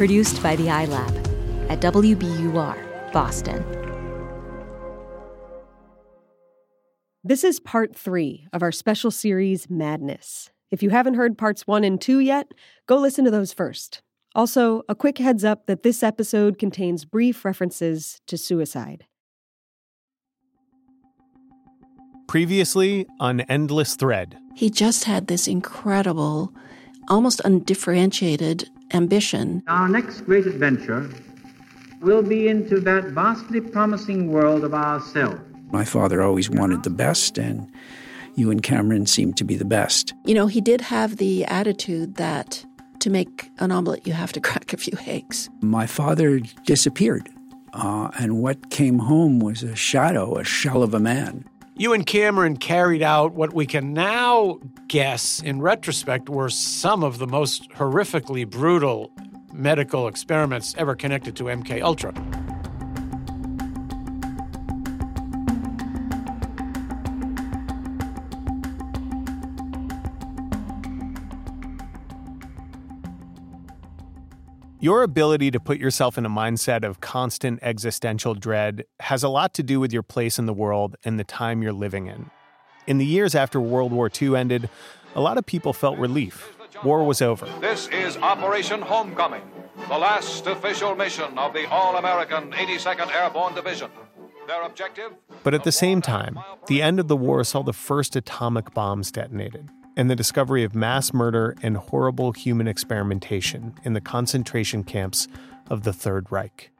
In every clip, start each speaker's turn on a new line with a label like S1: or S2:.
S1: Produced by the iLab at WBUR, Boston.
S2: This is part three of our special series, Madness. If you haven't heard parts one and two yet, go listen to those first. Also, a quick heads up that this episode contains brief references to suicide.
S3: Previously on Endless Thread.
S4: He just had this incredible, almost undifferentiated ambition.
S5: Our next great adventure will be into that vastly promising world of ourselves.
S6: My father always wanted the best, and you and Cameron seem to be the best.
S4: You know, he did have the attitude that to make an omelet, you have to crack a few eggs.
S6: My father disappeared, uh, and what came home was a shadow, a shell of a man.
S7: You and Cameron carried out what we can now guess, in retrospect, were some of the most horrifically brutal medical experiments ever connected to MK Ultra.
S3: Your ability to put yourself in a mindset of constant existential dread has a lot to do with your place in the world and the time you're living in. In the years after World War II ended, a lot of people felt relief. War was over.
S8: This is Operation Homecoming, the last official mission of the All American 82nd Airborne Division. Their objective?
S3: But at the same time, the end of the war saw the first atomic bombs detonated and the discovery of mass murder and horrible human experimentation in the concentration camps of the Third Reich.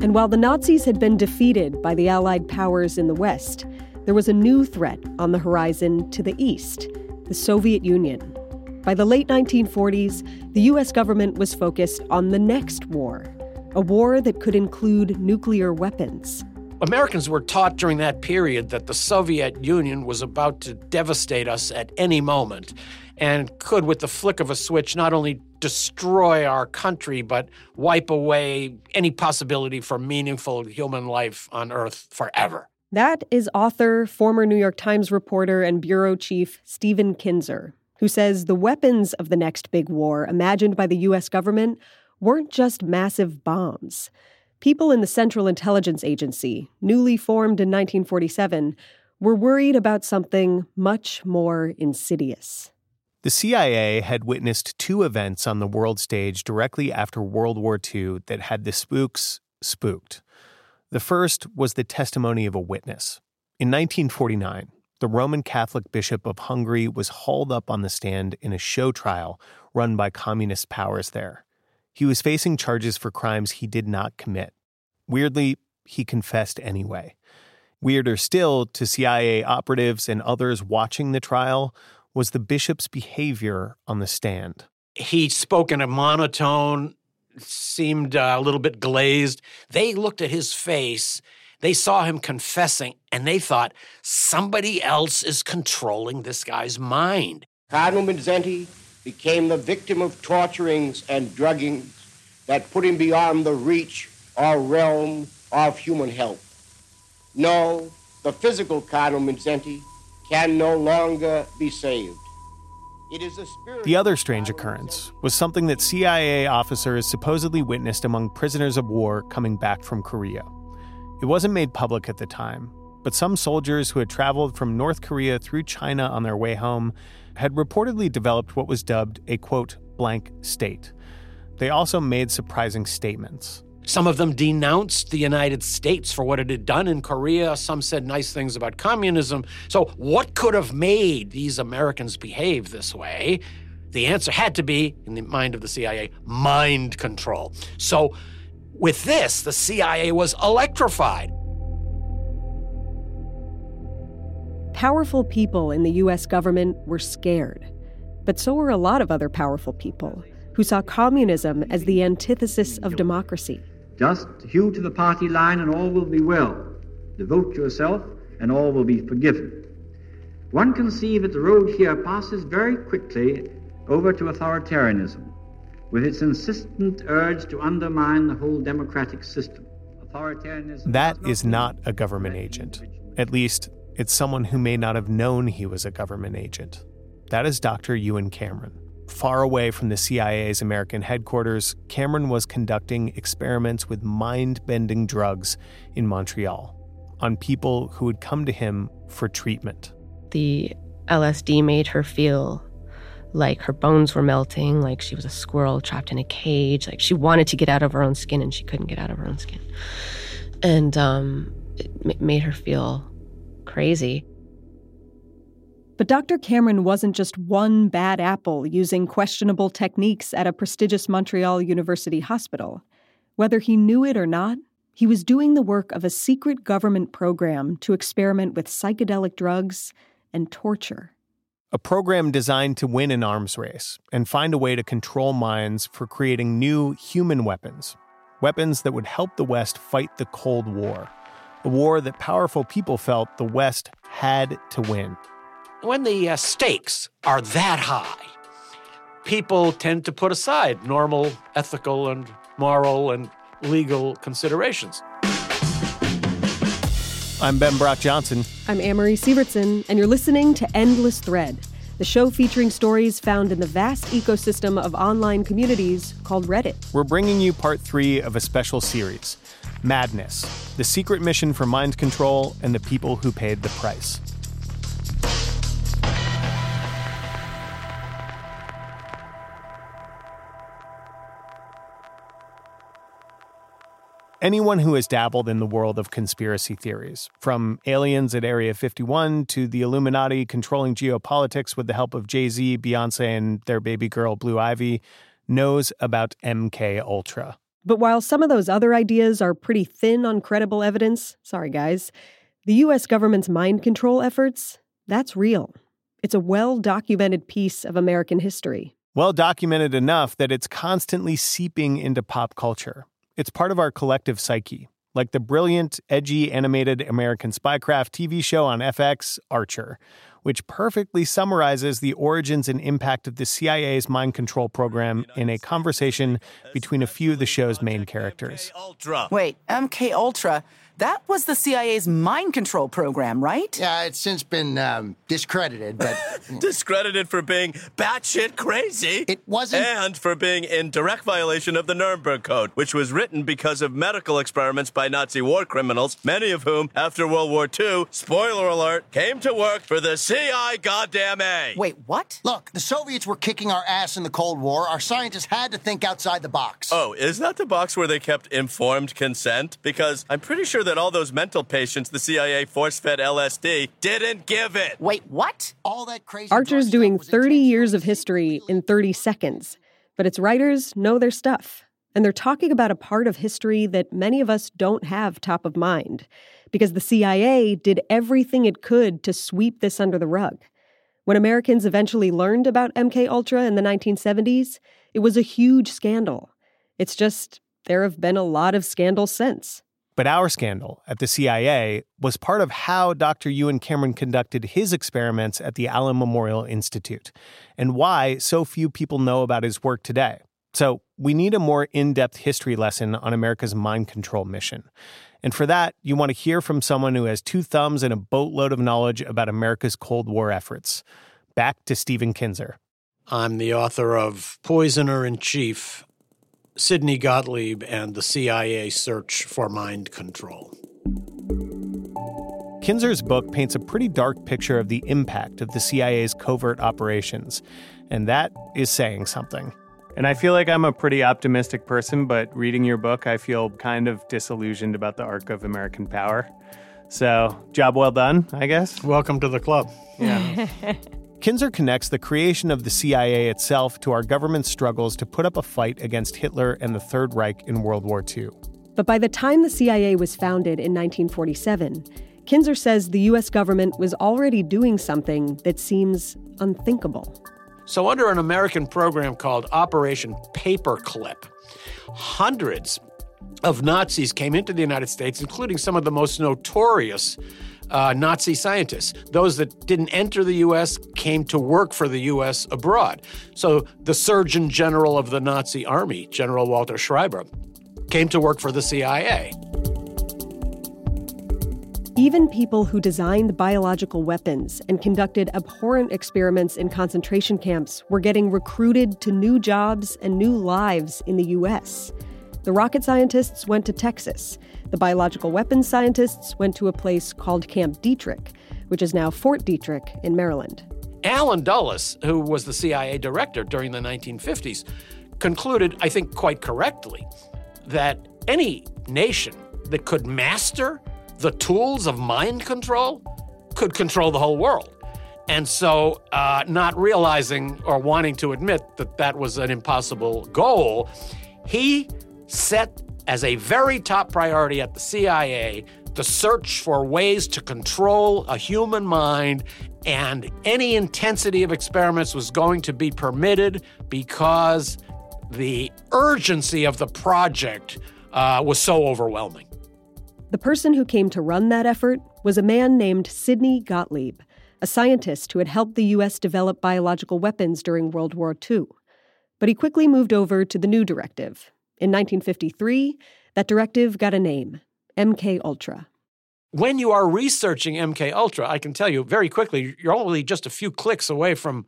S2: And while the Nazis had been defeated by the Allied powers in the West, there was a new threat on the horizon to the east the Soviet Union. By the late 1940s, the US government was focused on the next war, a war that could include nuclear weapons.
S7: Americans were taught during that period that the Soviet Union was about to devastate us at any moment and could, with the flick of a switch, not only destroy our country, but wipe away any possibility for meaningful human life on Earth forever.
S2: That is author, former New York Times reporter, and bureau chief Stephen Kinzer, who says the weapons of the next big war imagined by the U.S. government weren't just massive bombs. People in the Central Intelligence Agency, newly formed in 1947, were worried about something much more insidious.
S3: The CIA had witnessed two events on the world stage directly after World War II that had the spooks spooked. The first was the testimony of a witness. In 1949, the Roman Catholic Bishop of Hungary was hauled up on the stand in a show trial run by communist powers there. He was facing charges for crimes he did not commit. Weirdly, he confessed anyway. Weirder still to CIA operatives and others watching the trial was the bishop's behavior on the stand.
S7: He spoke in a monotone, seemed uh, a little bit glazed. They looked at his face, they saw him confessing, and they thought somebody else is controlling this guy's mind.
S9: Cardinal Mindszenty became the victim of torturings and druggings that put him beyond the reach or realm of human help. No, the physical Cardinal Mindszenty can no longer be saved. It is a spirit.
S3: The other strange occurrence was something that CIA officers supposedly witnessed among prisoners of war coming back from Korea. It wasn't made public at the time, but some soldiers who had traveled from North Korea through China on their way home had reportedly developed what was dubbed a quote, blank state. They also made surprising statements.
S7: Some of them denounced the United States for what it had done in Korea. Some said nice things about communism. So, what could have made these Americans behave this way? The answer had to be, in the mind of the CIA, mind control. So, with this, the CIA was electrified.
S2: Powerful people in the U.S. government were scared. But so were a lot of other powerful people who saw communism as the antithesis of democracy.
S5: Just hew to the party line and all will be well. Devote yourself and all will be forgiven. One can see that the road here passes very quickly over to authoritarianism, with its insistent urge to undermine the whole democratic system.
S3: Authoritarianism that is not a government agent. At least, it's someone who may not have known he was a government agent. That is Dr. Ewen Cameron. Far away from the CIA's American headquarters, Cameron was conducting experiments with mind bending drugs in Montreal on people who had come to him for treatment.
S10: The LSD made her feel like her bones were melting, like she was a squirrel trapped in a cage, like she wanted to get out of her own skin and she couldn't get out of her own skin. And um, it made her feel crazy.
S2: But Dr. Cameron wasn't just one bad apple using questionable techniques at a prestigious Montreal University hospital. Whether he knew it or not, he was doing the work of a secret government program to experiment with psychedelic drugs and torture.
S3: A program designed to win an arms race and find a way to control minds for creating new human weapons. Weapons that would help the West fight the Cold War, a war that powerful people felt the West had to win
S7: when the uh, stakes are that high, people tend to put aside normal ethical and moral and legal considerations.
S3: I'm Ben Brock Johnson.
S2: I'm Amory Sivertson, and you're listening to Endless Thread, the show featuring stories found in the vast ecosystem of online communities called Reddit.
S3: We're bringing you part three of a special series Madness, the secret mission for mind control and the people who paid the price. Anyone who has dabbled in the world of conspiracy theories, from aliens at Area 51 to the Illuminati controlling geopolitics with the help of Jay Z, Beyonce, and their baby girl Blue Ivy, knows about MK Ultra.
S2: But while some of those other ideas are pretty thin on credible evidence, sorry guys, the US government's mind control efforts, that's real. It's a well documented piece of American history.
S3: Well documented enough that it's constantly seeping into pop culture. It's part of our collective psyche, like the brilliant, edgy animated American spycraft TV show on FX, Archer, which perfectly summarizes the origins and impact of the CIA's mind control program in a conversation between a few of the show's main characters.
S11: Wait, MK Ultra? That was the CIA's mind control program, right?
S12: Yeah, it's since been um, discredited, but.
S13: discredited for being batshit crazy.
S12: It wasn't.
S13: And for being in direct violation of the Nuremberg Code, which was written because of medical experiments by Nazi war criminals, many of whom, after World War II, spoiler alert, came to work for the CI goddamn A.
S11: Wait, what?
S12: Look, the Soviets were kicking our ass in the Cold War. Our scientists had to think outside the box.
S13: Oh, is that the box where they kept informed consent? Because I'm pretty sure that all those mental patients the CIA force fed LSD didn't give it.
S11: Wait, what?
S12: All that crazy.
S2: Archer's doing 30 years of history in 30 seconds, but its writers know their stuff. And they're talking about a part of history that many of us don't have top of mind, because the CIA did everything it could to sweep this under the rug. When Americans eventually learned about MK Ultra in the 1970s, it was a huge scandal. It's just there have been a lot of scandals since.
S3: But our scandal at the CIA was part of how Dr. Ewen Cameron conducted his experiments at the Allan Memorial Institute, and why so few people know about his work today. So, we need a more in depth history lesson on America's mind control mission. And for that, you want to hear from someone who has two thumbs and a boatload of knowledge about America's Cold War efforts. Back to Stephen Kinzer.
S7: I'm the author of Poisoner in Chief Sidney Gottlieb and the CIA Search for Mind Control.
S3: Kinzer's book paints a pretty dark picture of the impact of the CIA's covert operations, and that is saying something.
S14: And I feel like I'm a pretty optimistic person, but reading your book, I feel kind of disillusioned about the arc of American power. So, job well done, I guess.
S7: Welcome to the club.
S14: Yeah.
S3: Kinzer connects the creation of the CIA itself to our government's struggles to put up a fight against Hitler and the Third Reich in World War II.
S2: But by the time the CIA was founded in 1947, Kinzer says the U.S. government was already doing something that seems unthinkable.
S7: So, under an American program called Operation Paperclip, hundreds of Nazis came into the United States, including some of the most notorious uh, Nazi scientists. Those that didn't enter the U.S. came to work for the U.S. abroad. So the Surgeon General of the Nazi Army, General Walter Schreiber, came to work for the CIA.
S2: Even people who designed biological weapons and conducted abhorrent experiments in concentration camps were getting recruited to new jobs and new lives in the U.S. The rocket scientists went to Texas. The biological weapons scientists went to a place called Camp Detrick, which is now Fort Detrick in Maryland.
S7: Allen Dulles, who was the CIA director during the 1950s, concluded, I think quite correctly, that any nation that could master the tools of mind control could control the whole world. And so, uh, not realizing or wanting to admit that that was an impossible goal, he set as a very top priority at the CIA the search for ways to control a human mind, and any intensity of experiments was going to be permitted because the urgency of the project uh, was so overwhelming.
S2: The person who came to run that effort was a man named Sidney Gottlieb, a scientist who had helped the U.S. develop biological weapons during World War II. But he quickly moved over to the new directive. In 1953, that directive got a name MK Ultra.
S7: When you are researching MK Ultra, I can tell you very quickly, you're only just a few clicks away from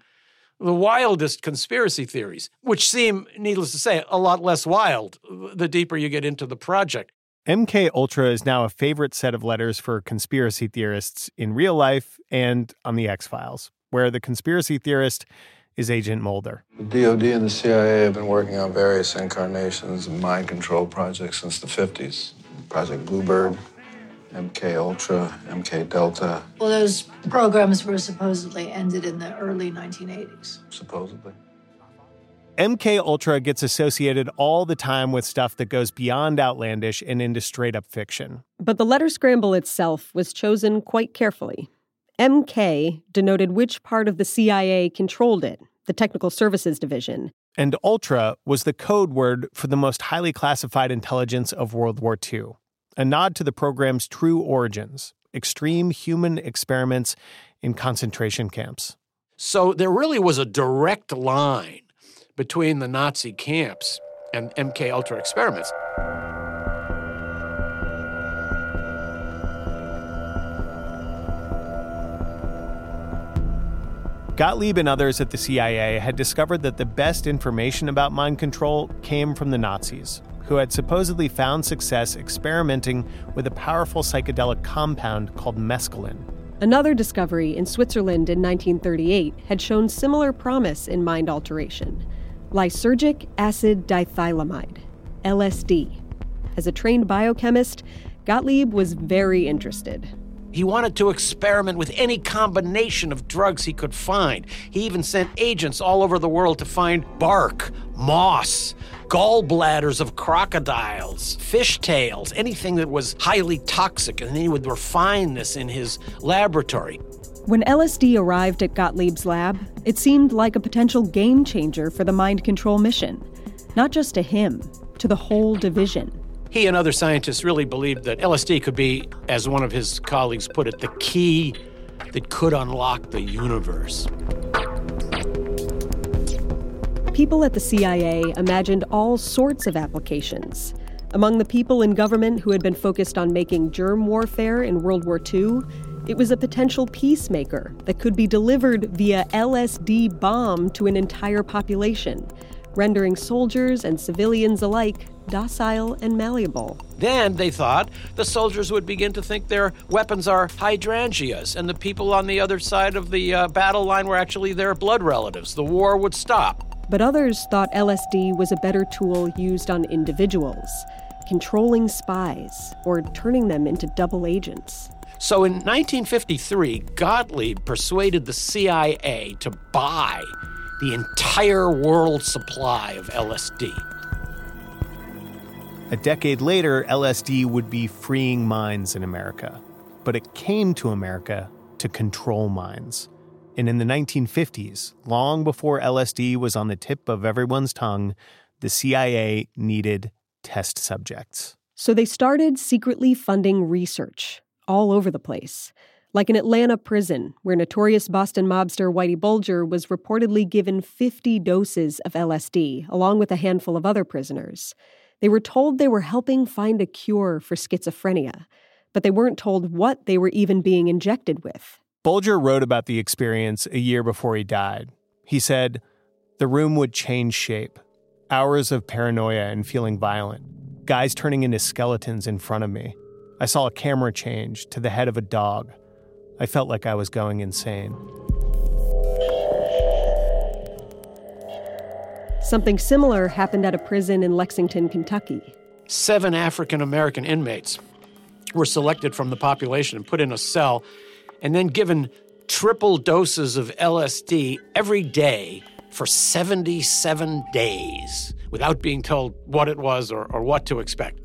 S7: the wildest conspiracy theories, which seem, needless to say, a lot less wild the deeper you get into the project.
S3: MK Ultra is now a favorite set of letters for conspiracy theorists in real life and on the X-Files, where the conspiracy theorist is Agent Mulder.
S15: The DoD and the CIA have been working on various incarnations of mind control projects since the 50s. Project Bluebird, MK Ultra, MK Delta.
S16: Well, those programs were supposedly ended in the early 1980s.
S15: Supposedly.
S3: MK Ultra gets associated all the time with stuff that goes beyond outlandish and into straight up fiction.
S2: But the letter scramble itself was chosen quite carefully. MK denoted which part of the CIA controlled it, the Technical Services Division.
S3: And Ultra was the code word for the most highly classified intelligence of World War II, a nod to the program's true origins extreme human experiments in concentration camps.
S7: So there really was a direct line between the Nazi camps and MK Ultra experiments.
S3: Gottlieb and others at the CIA had discovered that the best information about mind control came from the Nazis, who had supposedly found success experimenting with a powerful psychedelic compound called mescaline.
S2: Another discovery in Switzerland in 1938 had shown similar promise in mind alteration lysergic acid diethylamide, LSD. As a trained biochemist, Gottlieb was very interested.
S7: He wanted to experiment with any combination of drugs he could find. He even sent agents all over the world to find bark, moss, gallbladders of crocodiles, fish tails, anything that was highly toxic, and then he would refine this in his laboratory.
S2: When LSD arrived at Gottlieb's lab, it seemed like a potential game changer for the mind control mission. Not just to him, to the whole division.
S7: He and other scientists really believed that LSD could be, as one of his colleagues put it, the key that could unlock the universe.
S2: People at the CIA imagined all sorts of applications. Among the people in government who had been focused on making germ warfare in World War II, it was a potential peacemaker that could be delivered via LSD bomb to an entire population, rendering soldiers and civilians alike docile and malleable.
S7: Then, they thought, the soldiers would begin to think their weapons are hydrangeas, and the people on the other side of the uh, battle line were actually their blood relatives. The war would stop.
S2: But others thought LSD was a better tool used on individuals, controlling spies or turning them into double agents.
S7: So in 1953, Gottlieb persuaded the CIA to buy the entire world supply of LSD.
S3: A decade later, LSD would be freeing minds in America. But it came to America to control minds. And in the 1950s, long before LSD was on the tip of everyone's tongue, the CIA needed test subjects.
S2: So they started secretly funding research all over the place. Like an Atlanta prison, where notorious Boston mobster Whitey Bulger was reportedly given 50 doses of LSD, along with a handful of other prisoners. They were told they were helping find a cure for schizophrenia, but they weren't told what they were even being injected with.
S3: Bulger wrote about the experience a year before he died. He said, The room would change shape. Hours of paranoia and feeling violent. Guys turning into skeletons in front of me. I saw a camera change to the head of a dog. I felt like I was going insane.
S2: Something similar happened at a prison in Lexington, Kentucky.
S7: Seven African American inmates were selected from the population and put in a cell and then given triple doses of LSD every day for 77 days without being told what it was or, or what to expect.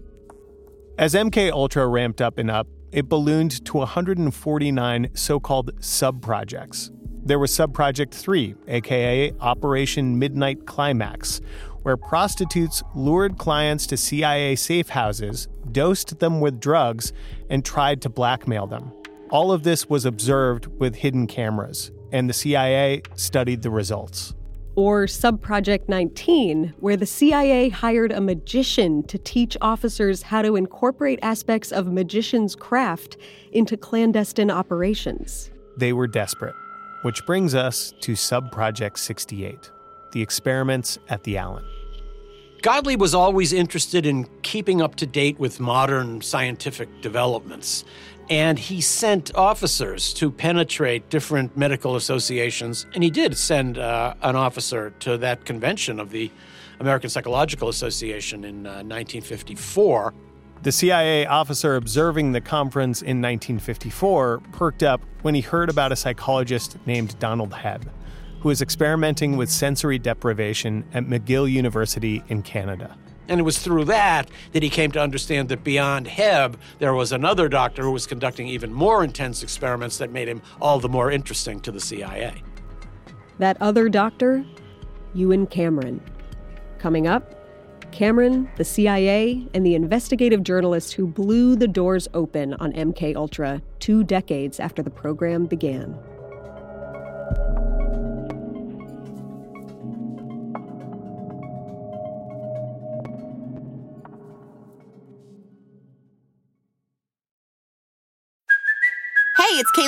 S3: As MK Ultra ramped up and up, it ballooned to 149 so-called sub-projects. There was Subproject 3, aka Operation Midnight Climax, where prostitutes lured clients to CIA safe houses, dosed them with drugs, and tried to blackmail them. All of this was observed with hidden cameras, and the CIA studied the results.
S2: Or Subproject 19, where the CIA hired a magician to teach officers how to incorporate aspects of magician's craft into clandestine operations.
S3: They were desperate. Which brings us to Subproject 68, the experiments at the Allan.
S7: Gottlieb was always interested in keeping up to date with modern scientific developments, and he sent officers to penetrate different medical associations, and he did send uh, an officer to that convention of the American Psychological Association in uh, 1954.
S3: The CIA officer observing the conference in 1954 perked up when he heard about a psychologist named Donald Hebb, who was experimenting with sensory deprivation at McGill University in Canada.
S7: And it was through that that he came to understand that beyond Hebb, there was another doctor who was conducting even more intense experiments that made him all the more interesting to the CIA.
S2: That other doctor? Ewen Cameron. Coming up, Cameron, the CIA, and the investigative journalist who blew the doors open on MK Ultra 2 decades after the program began.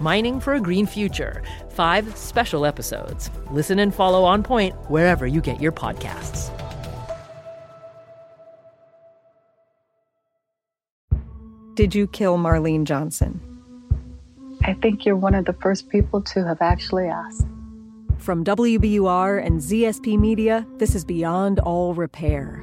S17: Mining for a Green Future. Five special episodes. Listen and follow On Point wherever you get your podcasts.
S18: Did you kill Marlene Johnson?
S19: I think you're one of the first people to have actually asked.
S2: From WBUR and ZSP Media, this is Beyond All Repair,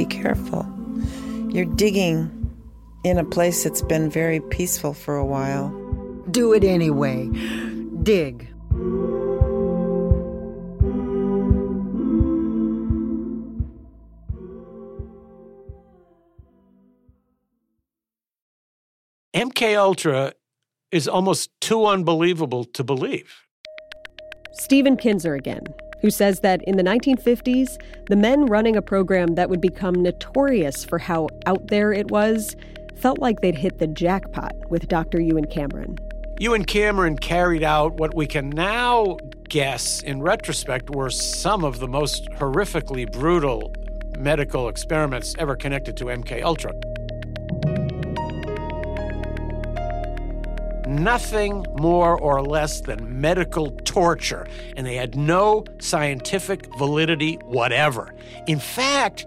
S20: Be careful. You're digging in a place that's been very peaceful for a while.
S21: Do it anyway. Dig.
S7: MK Ultra is almost too unbelievable to believe.
S2: Stephen Kinzer again, who says that in the 1950s, the men running a program that would become notorious for how out there it was felt like they'd hit the jackpot with Dr. Ewen Cameron.
S7: Ewen Cameron carried out what we can now guess in retrospect were some of the most horrifically brutal medical experiments ever connected to MK Ultra. Nothing more or less than medical torture, and they had no scientific validity whatever. In fact,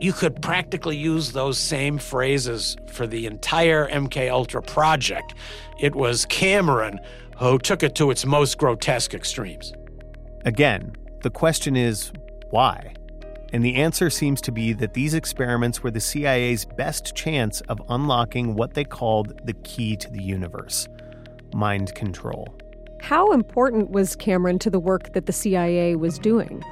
S7: you could practically use those same phrases for the entire MK Ultra project. It was Cameron who took it to its most grotesque extremes.
S3: Again, the question is why? And the answer seems to be that these experiments were the CIA's best chance of unlocking what they called the key to the universe mind control.
S2: How important was Cameron to the work that the CIA was doing?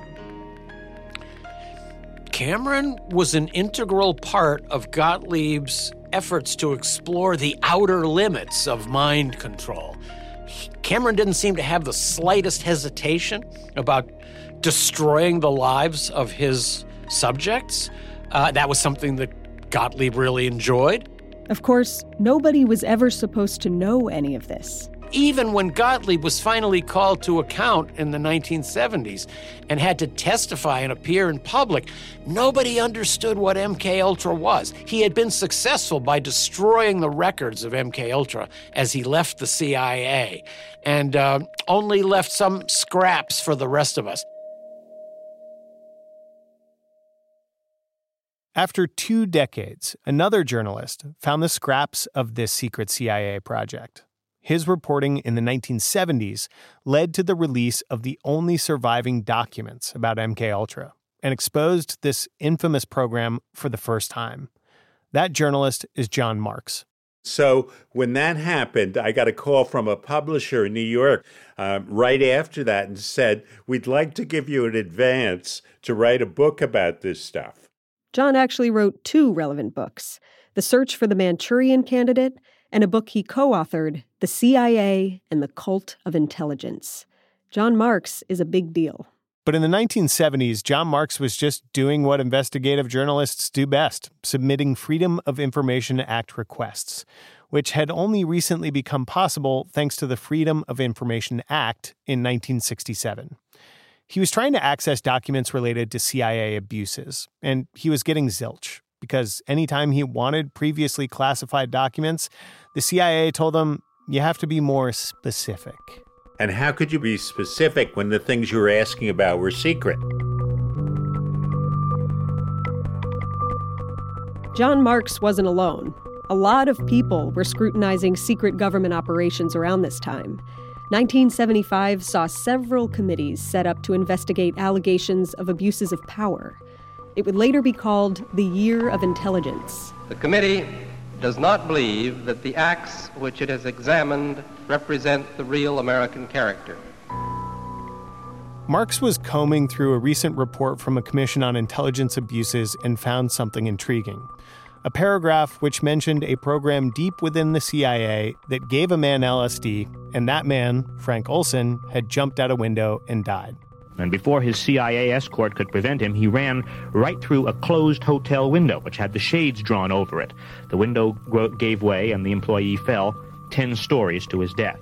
S7: Cameron was an integral part of Gottlieb's efforts to explore the outer limits of mind control. Cameron didn't seem to have the slightest hesitation about destroying the lives of his subjects. Uh, that was something that Gottlieb really enjoyed.
S2: Of course, nobody was ever supposed to know any of this.
S7: Even when Gottlieb was finally called to account in the 1970s and had to testify and appear in public, nobody understood what MK Ultra was. He had been successful by destroying the records of MK Ultra as he left the CIA and uh, only left some scraps for the rest of us.
S3: After two decades, another journalist found the scraps of this secret CIA project. His reporting in the 1970s led to the release of the only surviving documents about MK Ultra and exposed this infamous program for the first time. That journalist is John Marks.
S22: So when that happened, I got a call from a publisher in New York um, right after that and said, We'd like to give you an advance to write a book about this stuff.
S2: John actually wrote two relevant books The Search for the Manchurian Candidate and a book he co authored, The CIA and the Cult of Intelligence. John Marks is a big deal.
S3: But in the 1970s, John Marks was just doing what investigative journalists do best submitting Freedom of Information Act requests, which had only recently become possible thanks to the Freedom of Information Act in 1967. He was trying to access documents related to CIA abuses, and he was getting zilch because anytime he wanted previously classified documents, the CIA told him, you have to be more specific.
S22: And how could you be specific when the things you were asking about were secret?
S2: John Marks wasn't alone. A lot of people were scrutinizing secret government operations around this time. 1975 saw several committees set up to investigate allegations of abuses of power. It would later be called the Year of Intelligence.
S23: The committee does not believe that the acts which it has examined represent the real American character.
S3: Marks was combing through a recent report from a commission on intelligence abuses and found something intriguing a paragraph which mentioned a program deep within the CIA that gave a man LSD, and that man, Frank Olson, had jumped out a window and died.
S24: And before his CIA escort could prevent him, he ran right through a closed hotel window, which had the shades drawn over it. The window gave way, and the employee fell 10 stories to his death.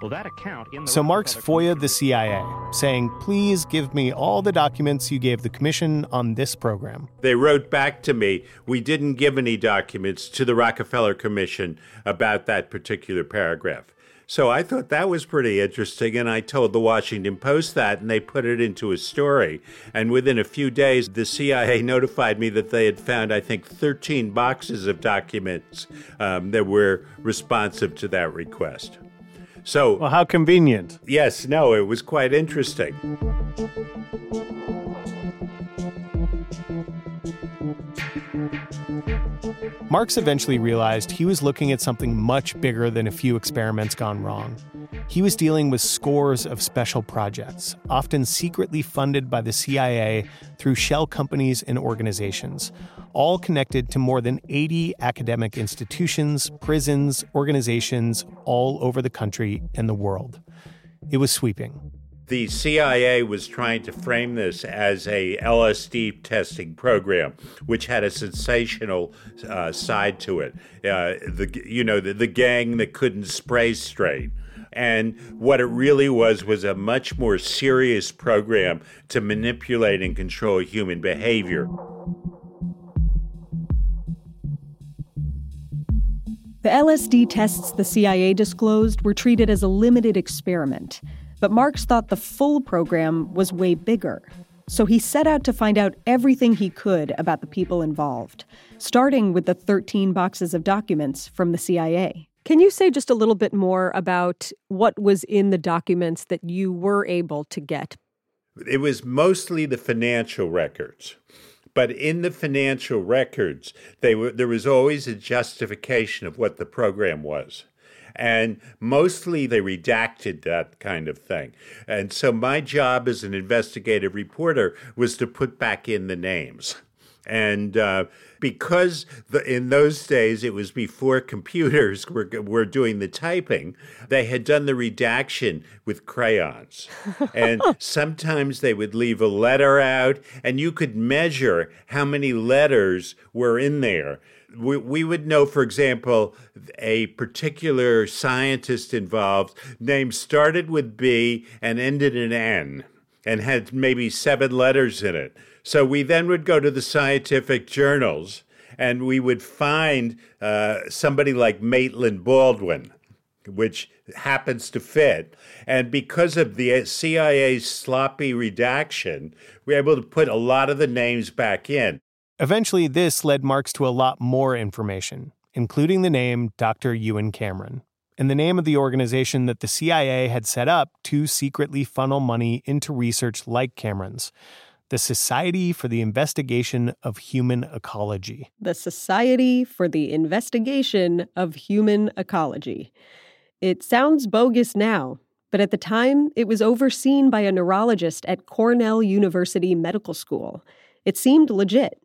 S24: Well, that account
S3: so Marks FOIA the CIA, saying, please give me all the documents you gave the commission on this program.
S22: They wrote back to me, we didn't give any documents to the Rockefeller Commission about that particular paragraph. So I thought that was pretty interesting, and I told the Washington Post that, and they put it into a story. And within a few days, the CIA notified me that they had found, I think, 13 boxes of documents um, that were responsive to that request. So,
S14: well, how convenient.
S22: Yes, no, it was quite interesting.
S3: Marks eventually realized he was looking at something much bigger than a few experiments gone wrong. He was dealing with scores of special projects, often secretly funded by the CIA through shell companies and organizations, all connected to more than 80 academic institutions, prisons, organizations all over the country and the world. It was sweeping.
S22: The CIA was trying to frame this as a LSD testing program, which had a sensational uh, side to it. Uh, the you know the, the gang that couldn't spray straight, and what it really was was a much more serious program to manipulate and control human behavior.
S2: The LSD tests the CIA disclosed were treated as a limited experiment, but Marks thought the full program was way bigger. So he set out to find out everything he could about the people involved, starting with the 13 boxes of documents from the CIA. Can you say just a little bit more about what was in the documents that you were able to get?
S22: It was mostly the financial records. But in the financial records, they were, there was always a justification of what the program was. And mostly they redacted that kind of thing. And so my job as an investigative reporter was to put back in the names. And uh, because the, in those days it was before computers were, were doing the typing, they had done the redaction with crayons. and sometimes they would leave a letter out, and you could measure how many letters were in there. We, we would know, for example, a particular scientist involved name started with B and ended in N and had maybe seven letters in it. So we then would go to the scientific journals and we would find uh, somebody like Maitland Baldwin, which happens to fit. And because of the CIA's sloppy redaction, we were able to put a lot of the names back in.
S3: Eventually, this led Marks to a lot more information, including the name Dr. Ewen Cameron and the name of the organization that the CIA had set up to secretly funnel money into research like Cameron's the Society for the Investigation of Human Ecology.
S2: The Society for the Investigation of Human Ecology. It sounds bogus now, but at the time, it was overseen by a neurologist at Cornell University Medical School. It seemed legit.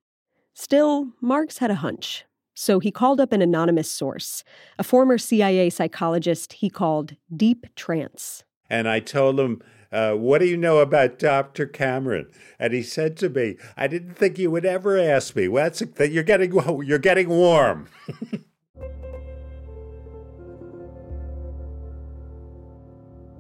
S2: Still, Marks had a hunch. So he called up an anonymous source, a former CIA psychologist he called Deep Trance.
S22: And I told him uh, what do you know about Dr. Cameron? And he said to me, I didn't think you would ever ask me. Well, that's a, you're getting you're getting warm.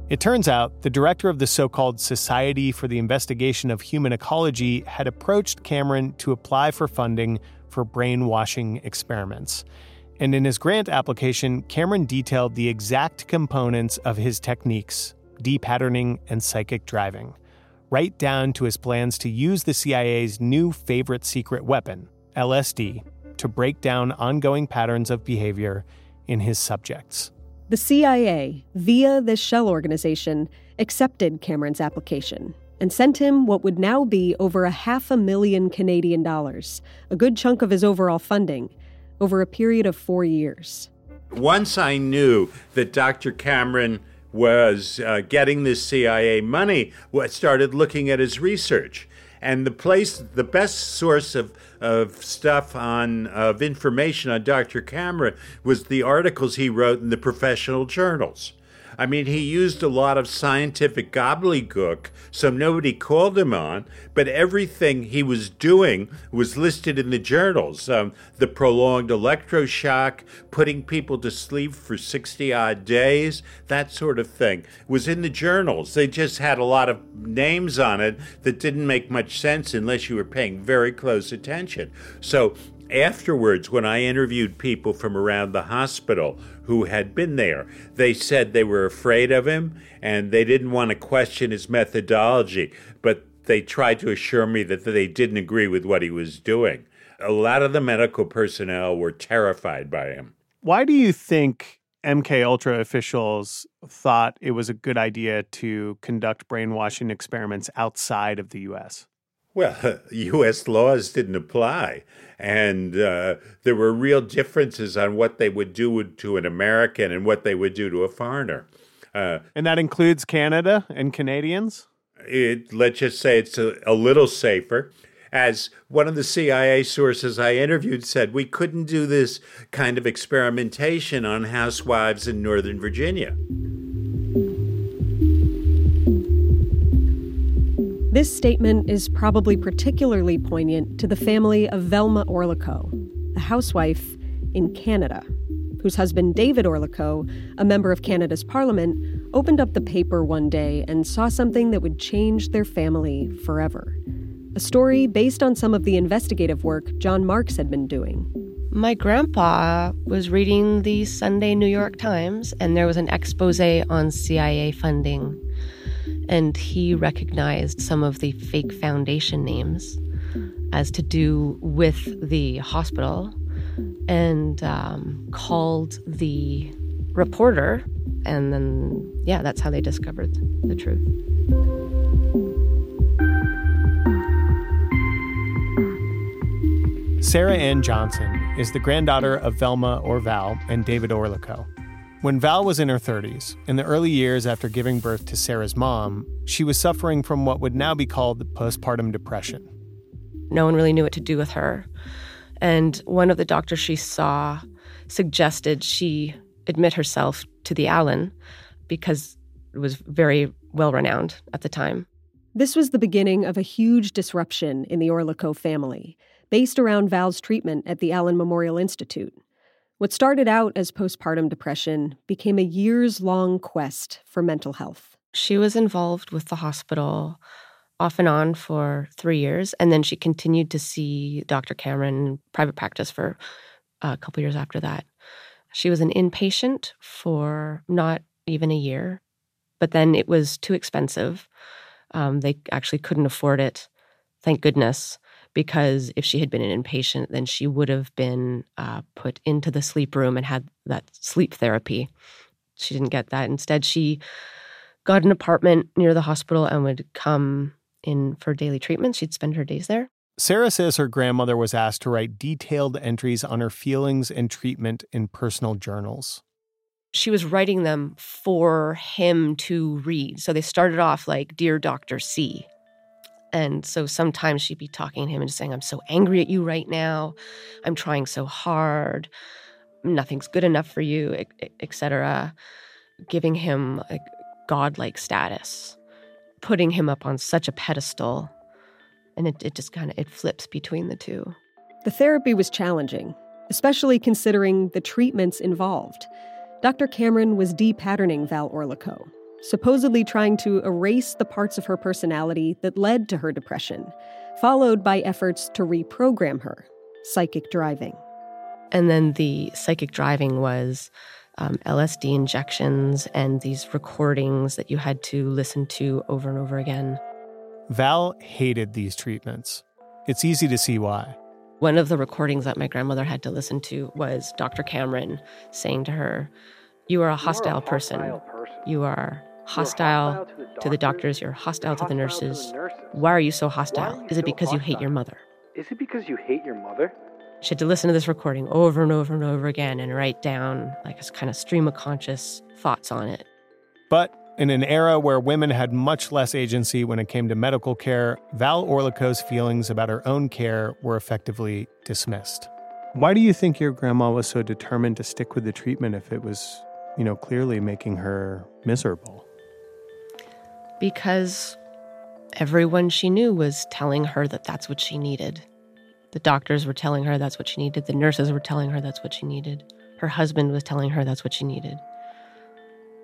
S3: It turns out the director of the so called Society for the Investigation of Human Ecology had approached Cameron to apply for funding for brainwashing experiments. And in his grant application, Cameron detailed the exact components of his techniques depatterning, and psychic driving, right down to his plans to use the CIA's new favorite secret weapon, LSD, to break down ongoing patterns of behavior in his subjects.
S2: The CIA, via this shell organization, accepted Cameron's application and sent him what would now be over a half a million Canadian dollars, a good chunk of his overall funding, over a period of four years.
S22: Once I knew that Dr. Cameron was uh, getting this CIA money, started looking at his research. And the place, the best source of, of stuff on, of information on Dr. Cameron was the articles he wrote in the professional journals. I mean, he used a lot of scientific gobbledygook, so nobody called him on, but everything he was doing was listed in the journals. Um, the prolonged electroshock, putting people to sleep for 60 odd days, that sort of thing was in the journals. They just had a lot of names on it that didn't make much sense unless you were paying very close attention. So afterwards, when I interviewed people from around the hospital who had been there, they said they were afraid of him and they didn't want to question his methodology, but they tried to assure me that they didn't agree with what he was doing. A lot of the medical personnel were terrified by him.
S14: Why do you think MK Ultra officials thought it was a good idea to conduct brainwashing experiments outside of the US?
S22: Well, U.S. laws didn't apply, and uh, there were real differences on what they would do to an American and what they would do to a foreigner.
S14: Uh, and that includes Canada and Canadians?
S22: It, let's just say it's a, a little safer. As one of the CIA sources I interviewed said, we couldn't do this kind of experimentation on housewives in Northern Virginia.
S2: This statement is probably particularly poignant to the family of Velma Orlikow, a housewife in Canada, whose husband David Orlikow, a member of Canada's parliament, opened up the paper one day and saw something that would change their family forever. A story based on some of the investigative work John Marks had been doing.
S25: My grandpa was reading the Sunday New York Times, and there was an expose on CIA funding and he recognized some of the fake foundation names as to do with the hospital and um, called the reporter. And then, yeah, that's how they discovered the truth.
S3: Sarah Ann Johnson is the granddaughter of Velma or Val and David Orlikow. When Val was in her 30s, in the early years after giving birth to Sarah's mom, she was suffering from what would now be called postpartum depression.
S25: No one really knew what to do with her. And one of the doctors she saw suggested she admit herself to the Allan because it was very well renowned at the time.
S2: This was the beginning of a huge disruption in the Orlikow family, based around Val's treatment at the Allan Memorial Institute. What started out as postpartum depression became a years long quest for mental health.
S25: She was involved with the hospital off and on for three years, and then she continued to see Dr. Cameron in private practice for a couple years after that. She was an inpatient for not even a year, but then it was too expensive. Um, they actually couldn't afford it, thank goodness because if she had been an inpatient, then she would have been uh, put into the sleep room and had that sleep therapy. She didn't get that. Instead, she got an apartment near the hospital and would come in for daily treatment. She'd spend her days there.
S3: Sarah says her grandmother was asked to write detailed entries on her feelings and treatment in personal journals.
S25: She was writing them for him to read. So they started off like, Dear Dr. C. And so sometimes she'd be talking to him and saying, I'm so angry at you right now. I'm trying so hard. Nothing's good enough for you, etc. Giving him a godlike status, putting him up on such a pedestal. And it, it just kind of it flips between the two.
S2: The therapy was challenging, especially considering the treatments involved. Dr. Cameron was depatterning Val Orlikow, supposedly trying to erase the parts of her personality that led to her depression, followed by efforts to reprogram her, psychic driving.
S25: And then the psychic driving was um, LSD injections and these recordings that you had to listen to over and over again.
S3: Val hated these treatments. It's easy to see why.
S25: One of the recordings that my grandmother had to listen to was Dr. Cameron saying to her, You are a hostile, person. You are hostile to the doctors, you're hostile to the nurses. Why are you so hostile? Is it because you hate your mother?
S26: Is it because you hate your mother?
S25: She had to listen to this recording over and over and over again and write down like a kind of stream of conscious thoughts on it.
S3: But in an era where women had much less agency when it came to medical care, Val Orlikow's feelings about her own care were effectively dismissed. Why do you think your grandma was so determined to stick with the treatment if it was
S14: you know, clearly making her miserable?
S25: Because everyone she knew was telling her that that's what she needed. The doctors were telling her that's what she needed. The nurses were telling her that's what she needed. Her husband was telling her that's what she needed.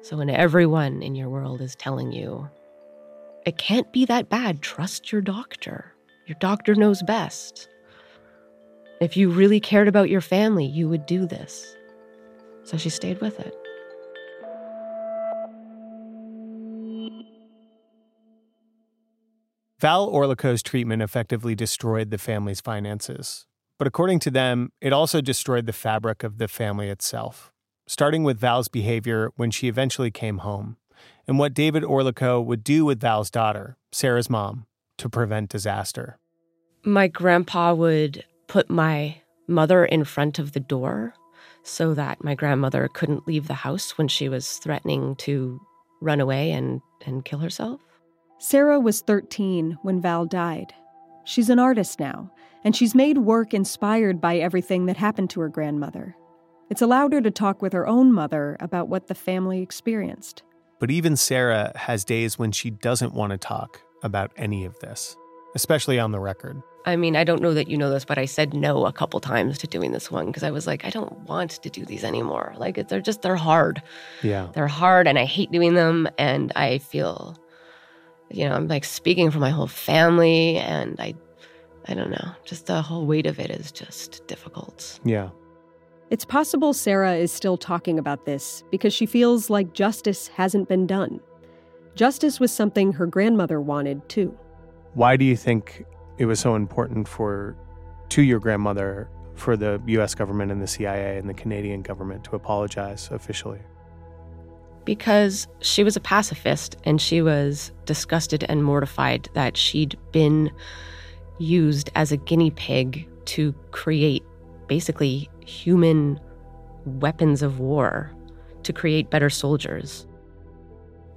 S25: So when everyone in your world is telling you, it can't be that bad, trust your doctor. Your doctor knows best. If you really cared about your family, you would do this. So she stayed with it.
S3: Val Orlikow's treatment effectively destroyed the family's finances. But according to them, it also destroyed the fabric of the family itself, starting with Val's behavior when she eventually came home, and what David Orliko would do with Val's daughter, Sarah's mom, to prevent disaster.
S25: My grandpa would put my mother in front of the door so that my grandmother couldn't leave the house when she was threatening to run away and, and kill herself.
S2: Sarah was 13 when Val died. She's an artist now, and she's made work inspired by everything that happened to her grandmother. It's allowed her to talk with her own mother about what the family experienced.
S3: But even Sarah has days when she doesn't want to talk about any of this, especially on the record.
S25: I mean, I don't know that you know this, but I said no a couple times to doing this one because I was like, I don't want to do these anymore. Like, they're just, they're hard.
S3: Yeah.
S25: They're hard, and I hate doing them, and I feel you know, I'm like speaking for my whole family and I I don't know, just the whole weight of it is just difficult.
S14: Yeah.
S2: It's possible Sarah is still talking about this because she feels like justice hasn't been done. Justice was something her grandmother wanted too.
S14: Why do you think it was so important for to your grandmother for the US government and the CIA and the Canadian government to apologize officially?
S25: Because she was a pacifist and she was disgusted and mortified that she'd been used as a guinea pig to create basically human weapons of war to create better soldiers.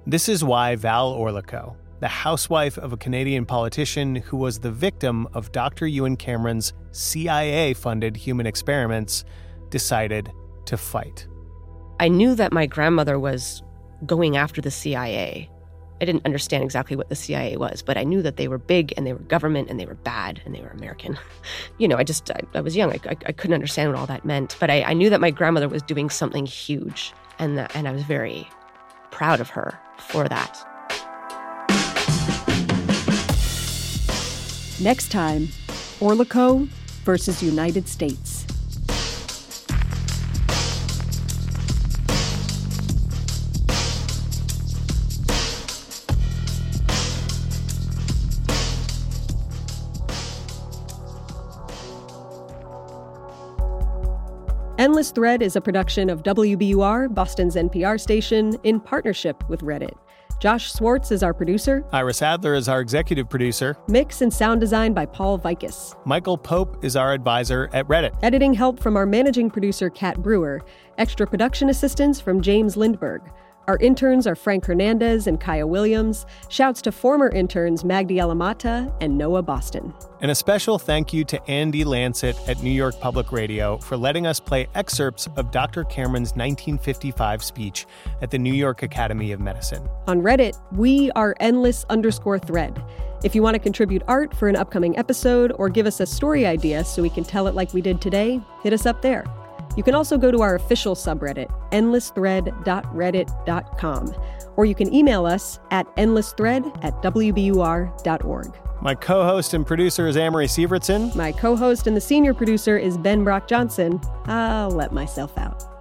S3: This is why Val Orlikow, the housewife of a Canadian politician who was the victim of Dr. Ewen Cameron's CIA funded human experiments, decided to fight.
S25: I knew that my grandmother was going after the CIA. I didn't understand exactly what the CIA was, but I knew that they were big and they were government and they were bad and they were American. you know, I just, I, I was young. I, I, I, couldn't understand what all that meant, but I, knew that my grandmother was doing something huge and, that, and I was very proud of her for that.
S2: Next time, Orlikow versus United States. Endless Thread is a production of WBUR, Boston's NPR station, in partnership with Reddit. Josh Swartz is our producer.
S3: Iris Adler is our executive producer.
S2: Mix and sound design by Paul Vaitkus.
S3: Michael Pope is our advisor at Reddit.
S2: Editing help from our managing producer, Kat Brewer. Extra production assistance from James Lindberg. Our interns are Frank Hernandez and Kaya Williams. Shouts to former interns Magdi Alamata and Noah Boston.
S3: And a special thank you to Andy Lanset at New York Public Radio for letting us play excerpts of Dr. Cameron's 1955 speech at the New York Academy of Medicine.
S2: On Reddit, we are endless underscore thread. If you want to contribute art for an upcoming episode or give us a story idea so we can tell it like we did today, hit us up there. You can also go to our official subreddit, endlessthread.reddit.com, or you can email us at endlessthread at wbur.org.
S3: My co host and producer is Amory Sivertson.
S2: My co host and the senior producer is Ben Brock Johnson. I'll let myself out.